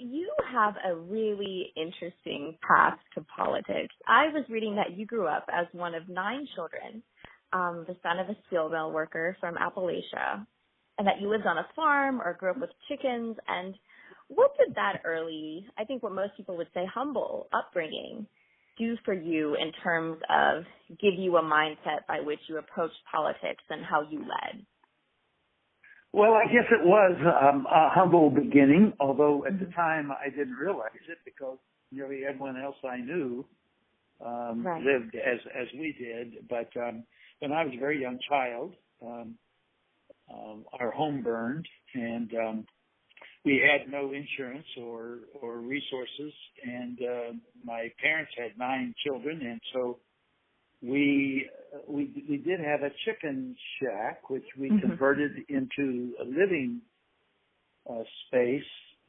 you have a really interesting path to politics. I was reading that you grew up as one of nine children, um, the son of a steel mill worker from Appalachia, and that you lived on a farm or grew up with chickens. And what did that early, I think what most people would say humble upbringing, do for you in terms of give you a mindset by which you approach politics and how you led? Well, I guess it was um, a humble beginning, although at the time I didn't realize it because nearly everyone else I knew um, right. lived as as we did. But um, when I was a very young child, um, um, our home burned, and um, we had no insurance or or resources, and uh, my parents had nine children, and so we we we did have a chicken shack which we mm-hmm. converted into a living uh, space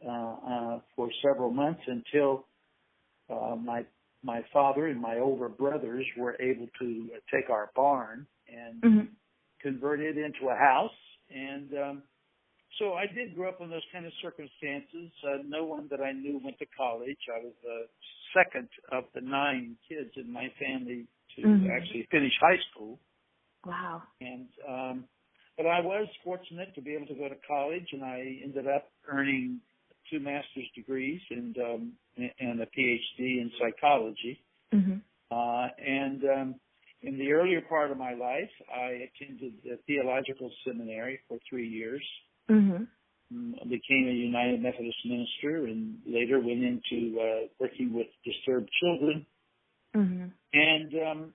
uh, uh, for several months until uh, my my father and my older brothers were able to take our barn and mm-hmm. convert it into a house and um so I did grow up in those kind of circumstances. Uh, no one that I knew went to college. I was the second of the nine kids in my family to mm-hmm. actually finish high school. Wow. And um but I was fortunate to be able to go to college and I ended up earning two master's degrees and um and a PhD in psychology. Mm-hmm. Uh and um in the earlier part of my life, I attended the theological seminary for three years. Mm-hmm. Mm, became a United Methodist minister and later went into uh, working with disturbed children mm-hmm. and um,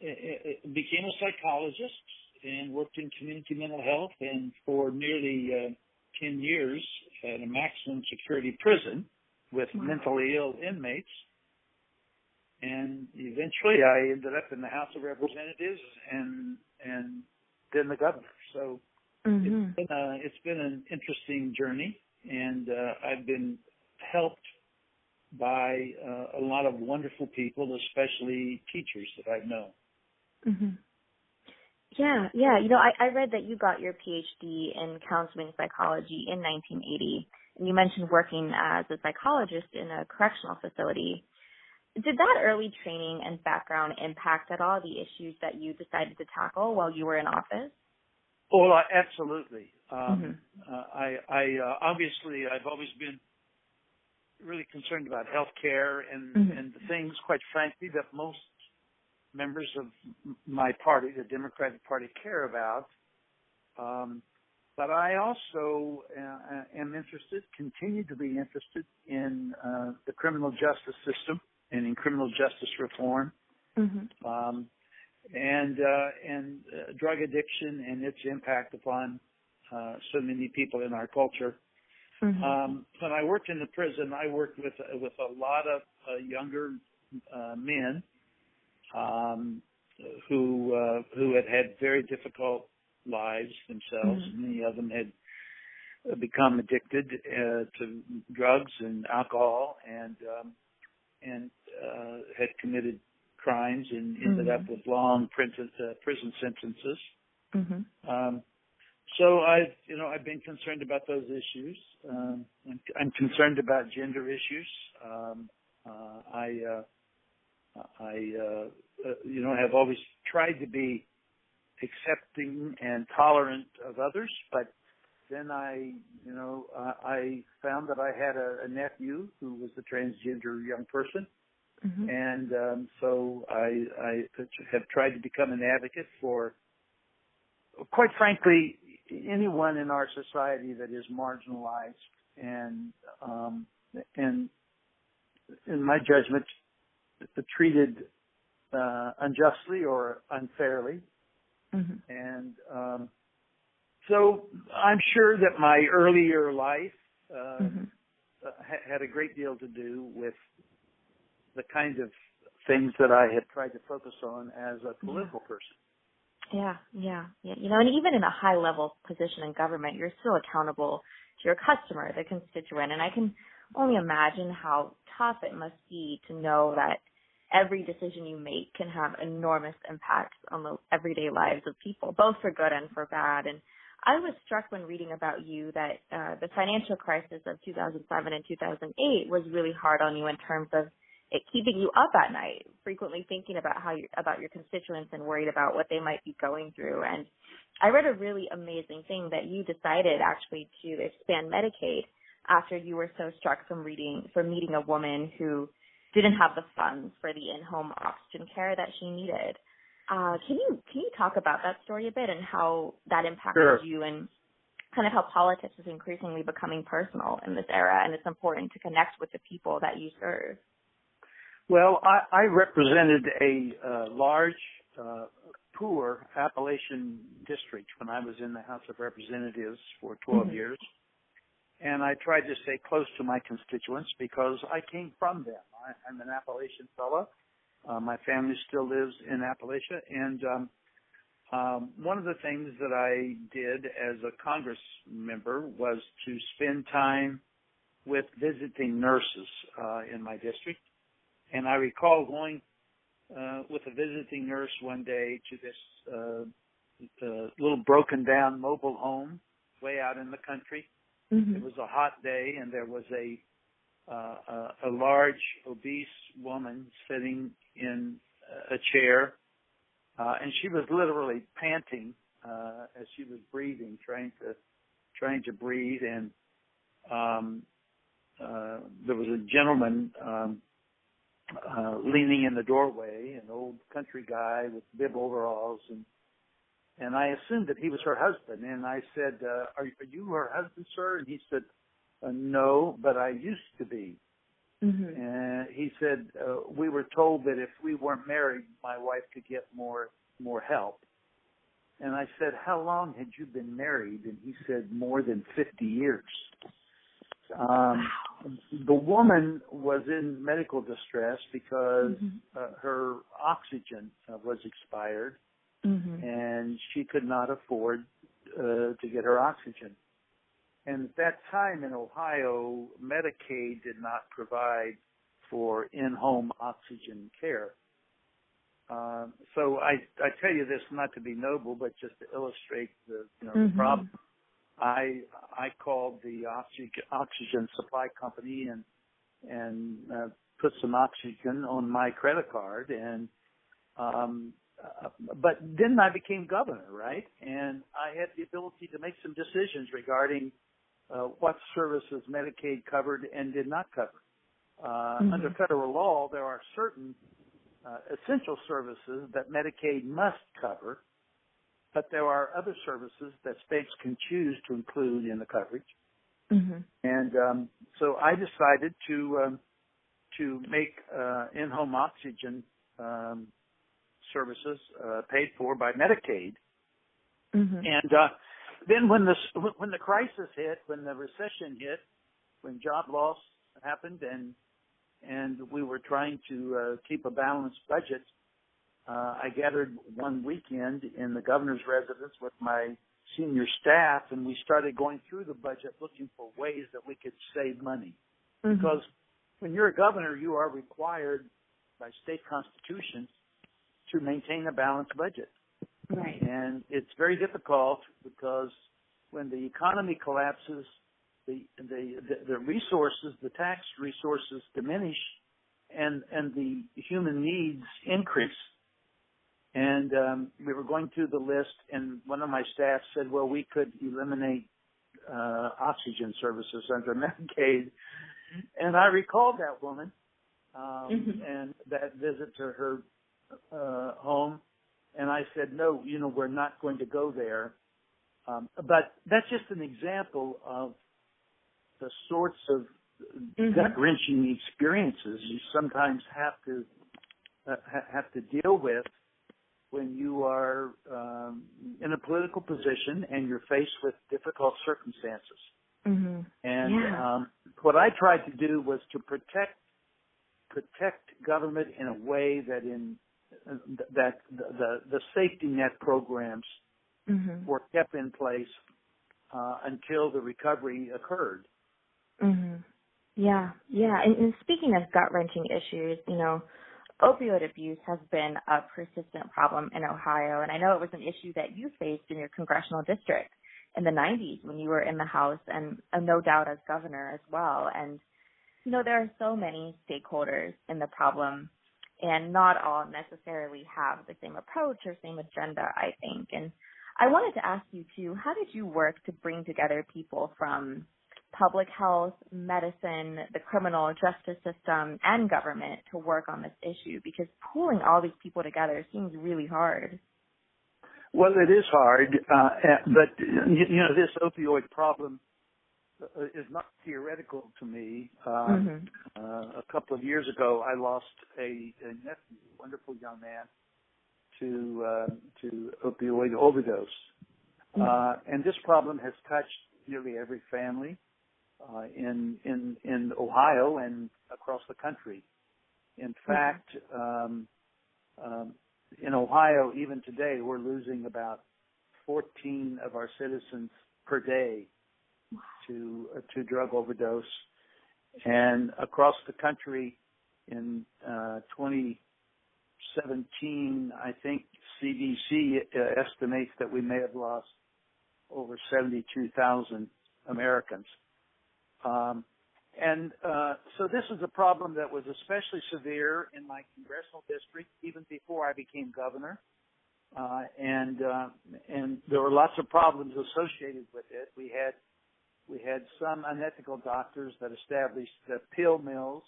became a psychologist and worked in community mental health and for nearly uh, 10 years at a maximum security prison with wow. mentally ill inmates. And eventually I ended up in the House of Representatives and, and then the governor. So mm-hmm. it's, been a, it's been an interesting journey and uh, I've been helped by uh, a lot of wonderful people, especially teachers that I've known. Mm-hmm. Yeah, yeah. You know, I, I read that you got your PhD in counseling psychology in 1980, and you mentioned working as a psychologist in a correctional facility. Did that early training and background impact at all the issues that you decided to tackle while you were in office? Oh, absolutely. Um, mm-hmm. uh, I, I uh, obviously I've always been really concerned about health care and, mm-hmm. and the things, quite frankly, that most members of my party, the Democratic Party, care about. Um, but I also uh, am interested, continue to be interested in uh, the criminal justice system and in criminal justice reform, mm-hmm. um, and uh, and uh, drug addiction and its impact upon uh, so many people in our culture. Mm-hmm. Um, when I worked in the prison, I worked with with a lot of uh, younger uh, men um, who uh, who had had very difficult lives themselves. Mm-hmm. Many of them had become addicted uh, to drugs and alcohol, and um, and uh, had committed crimes and ended mm-hmm. up with long prison, uh, prison sentences. Mm-hmm. Um, so I've, you know, I've been concerned about those issues. Um, I'm, I'm concerned about gender issues. Um, uh, I, uh, I, uh, uh, you know, have always tried to be accepting and tolerant of others, but then I, you know, uh, I found that I had a, a nephew who was a transgender young person, mm-hmm. and um, so I, I have tried to become an advocate for, quite frankly, anyone in our society that is marginalized and um, and in my judgment treated uh, unjustly or unfairly mm-hmm. and um, so I'm sure that my earlier life uh, mm-hmm. ha- had a great deal to do with the kind of things that I had tried to focus on as a political person. Yeah, yeah, yeah. You know, and even in a high level position in government, you're still accountable to your customer, the constituent. And I can only imagine how tough it must be to know that every decision you make can have enormous impacts on the everyday lives of people, both for good and for bad. And I was struck when reading about you that uh, the financial crisis of 2007 and 2008 was really hard on you in terms of it keeping you up at night, frequently thinking about how you about your constituents and worried about what they might be going through. And I read a really amazing thing that you decided actually to expand Medicaid after you were so struck from reading from meeting a woman who didn't have the funds for the in-home oxygen care that she needed. Uh, can you can you talk about that story a bit and how that impacted sure. you and kind of how politics is increasingly becoming personal in this era and it's important to connect with the people that you serve? Well, I, I represented a uh, large, uh, poor Appalachian district when I was in the House of Representatives for 12 mm-hmm. years. And I tried to stay close to my constituents because I came from them. I, I'm an Appalachian fellow. Uh, my family still lives in Appalachia. And um, um, one of the things that I did as a Congress member was to spend time with visiting nurses uh, in my district and I recall going uh, with a visiting nurse one day to this uh, uh, little broken down mobile home way out in the country. Mm-hmm. It was a hot day, and there was a uh, a, a large obese woman sitting in a chair, uh, and she was literally panting uh, as she was breathing, trying to trying to breathe. And um, uh, there was a gentleman um, uh, leaning in the doorway, an old country guy with bib overalls, and and I assumed that he was her husband. And I said, uh, "Are, are you her husband, sir?" And he said, uh, "No, but I used to be." Mm-hmm. And he said, uh, "We were told that if we weren't married, my wife could get more more help." And I said, "How long had you been married?" And he said, "More than fifty years." Um, the woman was in medical distress because mm-hmm. uh, her oxygen uh, was expired mm-hmm. and she could not afford uh, to get her oxygen. And at that time in Ohio, Medicaid did not provide for in-home oxygen care. Uh, so I, I tell you this not to be noble, but just to illustrate the, you know, mm-hmm. the problem. I I called the oxygen, oxygen supply company and and uh, put some oxygen on my credit card and um uh, but then I became governor, right? And I had the ability to make some decisions regarding uh, what services Medicaid covered and did not cover. Uh, mm-hmm. Under federal law, there are certain uh, essential services that Medicaid must cover, but there are other services that states can choose to include in the coverage. Mm-hmm. And um, so I decided to um, to make uh, in-home oxygen um, services uh, paid for by Medicaid. Mm-hmm. And uh, then when the when the crisis hit, when the recession hit, when job loss happened, and and we were trying to uh, keep a balanced budget, uh, I gathered one weekend in the governor's residence with my senior staff, and we started going through the budget looking for ways that we could save money. Mm-hmm. Because when you're a governor, you are required by state constitution to maintain a balanced budget. Right. And it's very difficult because when the economy collapses, the, the, the resources, the tax resources diminish and, and the human needs increase. And um, we were going through the list, and one of my staff said, "Well, we could eliminate uh, oxygen services under Medicaid." And I recalled that woman um, mm-hmm. and that visit to her uh, home, and I said, "No, you know, we're not going to go there." Um, but that's just an example of the sorts of mm-hmm. gut wrenching experiences you sometimes have to uh, ha- have to deal with when you are um, in a political position and you're faced with difficult circumstances. Mm-hmm. And yeah. um, what I tried to do was to protect protect government in a way that in uh, that the, the, the safety net programs mm-hmm. were kept in place uh, until the recovery occurred. Mm-hmm. Yeah, yeah. And, and speaking of gut wrenching issues, you know, opioid abuse has been a persistent problem in Ohio, and I know it was an issue that you faced in your congressional district. in the 90s when you were in the House and, and no doubt as governor as well. And, you know, there are so many stakeholders in the problem and not all necessarily have the same approach or same agenda, I think. And I wanted to ask you too, how did you work to bring together people from public health, medicine, the criminal justice system, and government to work on this issue? Because pulling all these people together seems really hard. Well, it is hard, uh, but you know this opioid problem uh, is not theoretical to me. Um, mm-hmm. uh, a couple of years ago, I lost a, a nephew, a wonderful young man, to uh, to opioid overdose, mm-hmm. uh, and this problem has touched nearly every family uh, in in in Ohio and across the country. In mm-hmm. fact, um, um, in Ohio, even today, we're losing about 14 of our citizens per day to uh, to drug overdose, and across the country, in uh, 2017, I think CDC uh, estimates that we may have lost over 72,000 Americans. Um, and uh, so this is a problem that was especially severe in my congressional district even before I became governor. Uh, and uh, and there were lots of problems associated with it. We had we had some unethical doctors that established the pill mills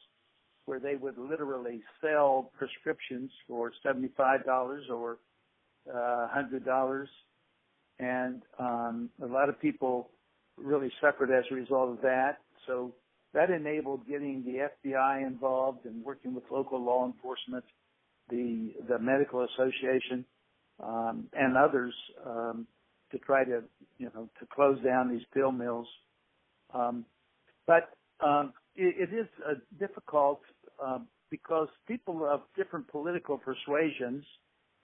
where they would literally sell prescriptions for seventy-five dollars or uh, hundred dollars, and um, a lot of people really suffered as a result of that. So that enabled getting the FBI involved and working with local law enforcement, the the medical association, um, and others um, to try to you know to close down these pill mills. Um, but um, it, it is uh, difficult uh, because people of different political persuasions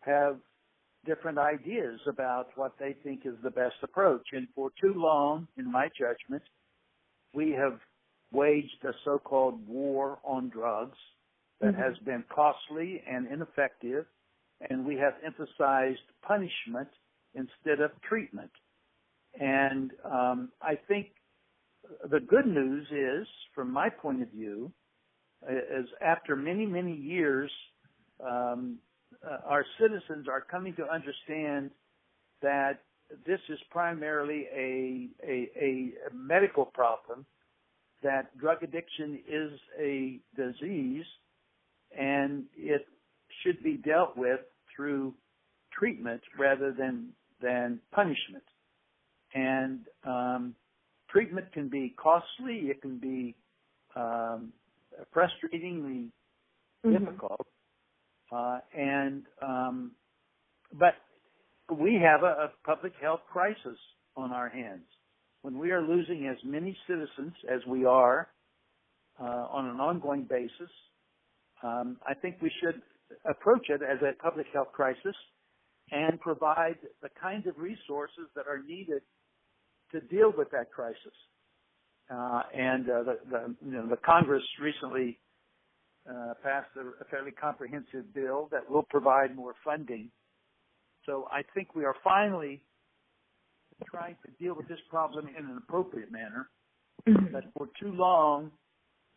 have different ideas about what they think is the best approach. And for too long, in my judgment, we have waged a so-called war on drugs that mm-hmm. has been costly and ineffective, and we have emphasized punishment instead of treatment. And um, I think the good news is, from my point of view, is after many, many years, um, uh, our citizens are coming to understand that this is primarily a, a, a medical problem that drug addiction is a disease and it should be dealt with through treatment rather than than punishment. And um, treatment can be costly. It can be um, frustratingly mm-hmm. difficult. Uh, and um, but we have a, a public health crisis on our hands when we are losing as many citizens as we are uh, on an ongoing basis, um, I think we should approach it as a public health crisis and provide the kinds of resources that are needed to deal with that crisis. Uh, and uh, the, the, you know, the Congress recently uh, passed a, a fairly comprehensive bill that will provide more funding. So I think we are finally trying to deal with this problem in an appropriate manner. Mm-hmm. But for too long,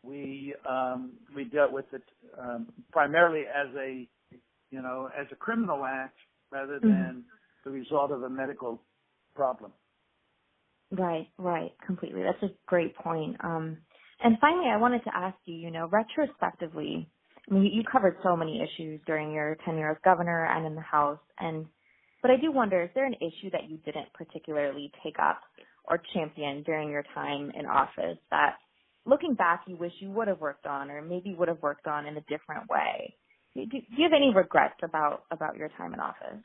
we um, we dealt with it um, primarily as a you know as a criminal act rather mm-hmm. than the result of a medical problem. Right, right, completely. That's a great point. Um, and finally, I wanted to ask you, you know, retrospectively, I mean, you covered so many issues during your tenure as governor and in the House, and but I do wonder, is there an issue that you didn't particularly take up or champion during your time in office that looking back you wish you would have worked on or maybe would have worked on in a different way? Do, do you have any regrets about about your time in office?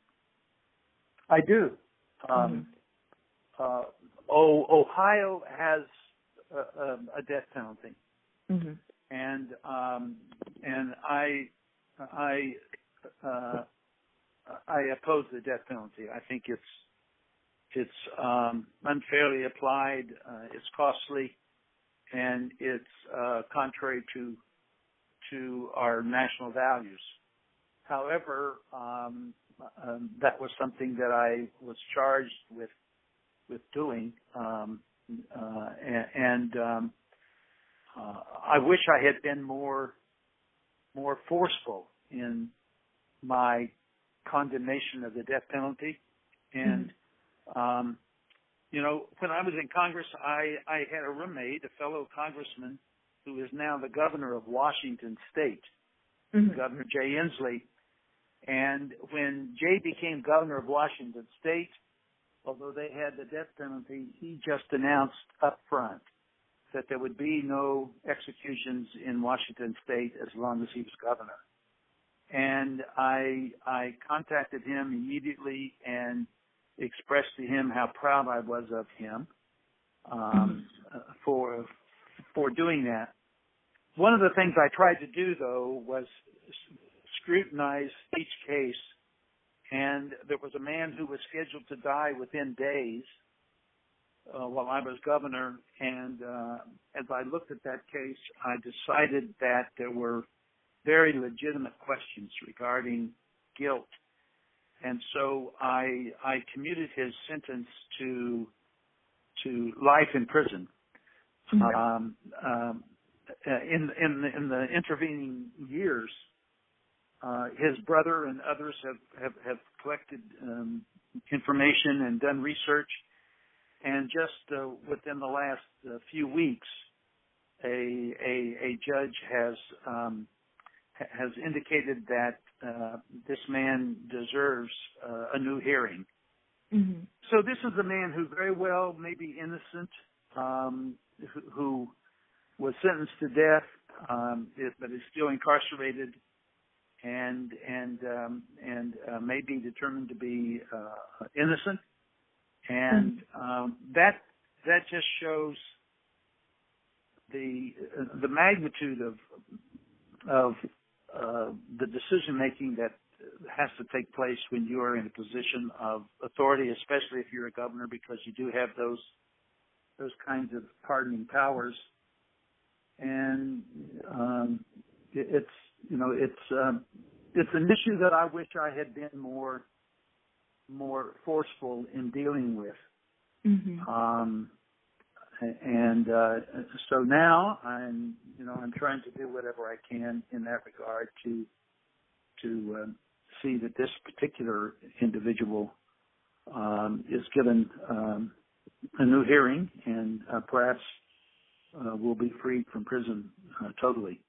I do. Um, mm-hmm. uh, oh, Ohio has a, a, a death penalty, mm-hmm. and um, and I I uh, I oppose the death penalty. I think it's it's um, unfairly applied. Uh, it's costly, and it's uh, contrary to to our national values. However, um, um, that was something that I was charged with with doing. Um, and, and um, uh, I wish I had been more more forceful in my condemnation of the death penalty. And mm-hmm. um, you know, when I was in Congress, I I had a roommate, a fellow congressman, who is now the governor of Washington State, mm-hmm. Governor Jay Inslee. And when Jay became governor of Washington State, although they had the death penalty, he just announced up front that there would be no executions in Washington State as long as he was governor. And I I contacted him immediately and expressed to him how proud I was of him um, for for doing that. One of the things I tried to do though was scrutinize each case and there was a man who was scheduled to die within days uh, while I was governor. And uh, as I looked at that case, I decided that there were very legitimate questions regarding guilt, and so I I commuted his sentence to to life in prison. Mm-hmm. Um, um, in in in the intervening years, uh, his brother and others have have, have collected um, information and done research, and just uh, within the last uh, few weeks, a a, a judge has um, has indicated that uh, this man deserves uh, a new hearing. Mm-hmm. So this is a man who very well may be innocent, um, who, who was sentenced to death, um, but is still incarcerated and and um, and uh, may be determined to be uh, innocent, and um, that that just shows the the magnitude of of uh, the decision making that has to take place when you are in a position of authority, especially if you're a governor, because you do have those those kinds of pardoning powers, and um, it, it's you know, it's um, it's an issue that I wish I had been more more forceful in dealing with. Mm-hmm. Um, and uh, so now I'm, you know, I'm trying to do whatever I can in that regard to to um, see that this particular individual um, is given um, a new hearing and uh, perhaps uh, will be freed from prison uh, totally.